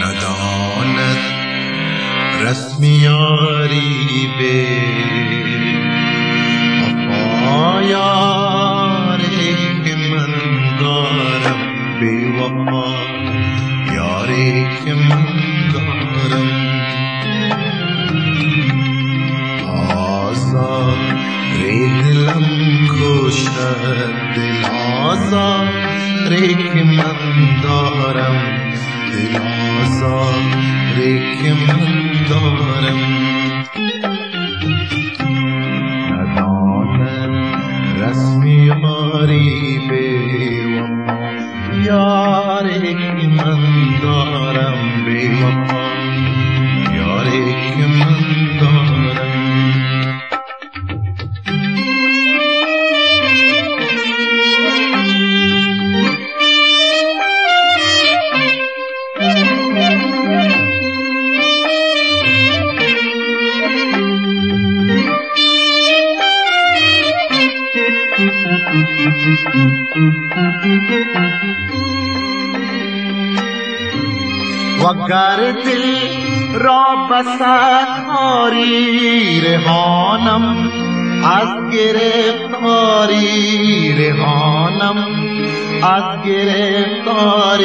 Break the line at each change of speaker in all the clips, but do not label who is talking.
نداند رسمیاری به وفایاری که من دارم به وفا یاری که من دارم. दिलासा रेख्य मन्त्रिलासा रेख्य मन्द وگر دل را بسخاری رهانم از گرفتاری رهانم از گرفتاری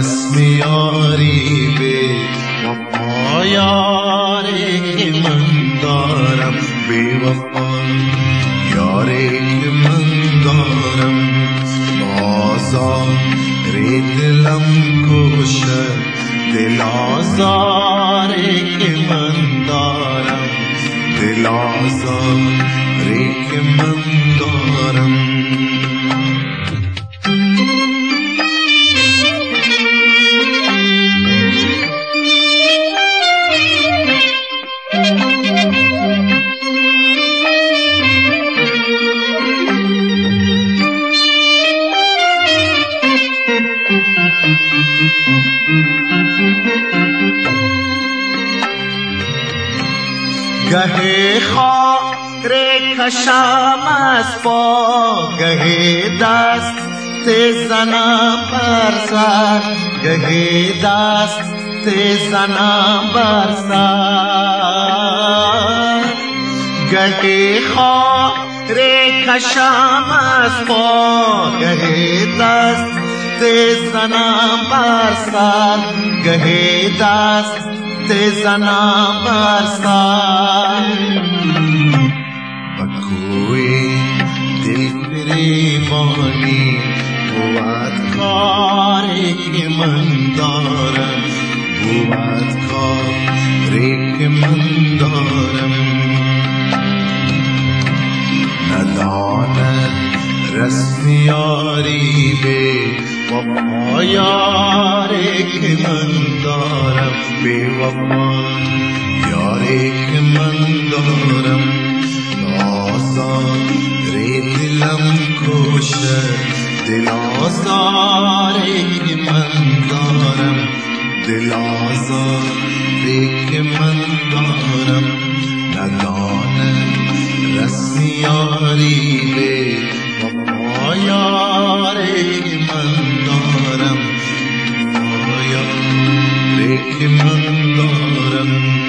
अस्मि आरीपे वपायारे आ रेयारे यारे येभ्य मङ्गार सा रेतलङ्कु گه خاطر کشم از پا گه دست زنم بر سر گه دست زنم بر سر گه خاطر کشم از پا گه دست ते सना बरसात गहे दास ते सना बरसात बकोए दिल तेरे मोहनी बुआत कारे के मंदारम बुआत कारे के मंदारम। नदानत रस्म बे وفا یارک من دارم بے وفا یارک من دارم آسان ری دلم کوشش دل آزارک من دارم دل آزارک من دارم Lord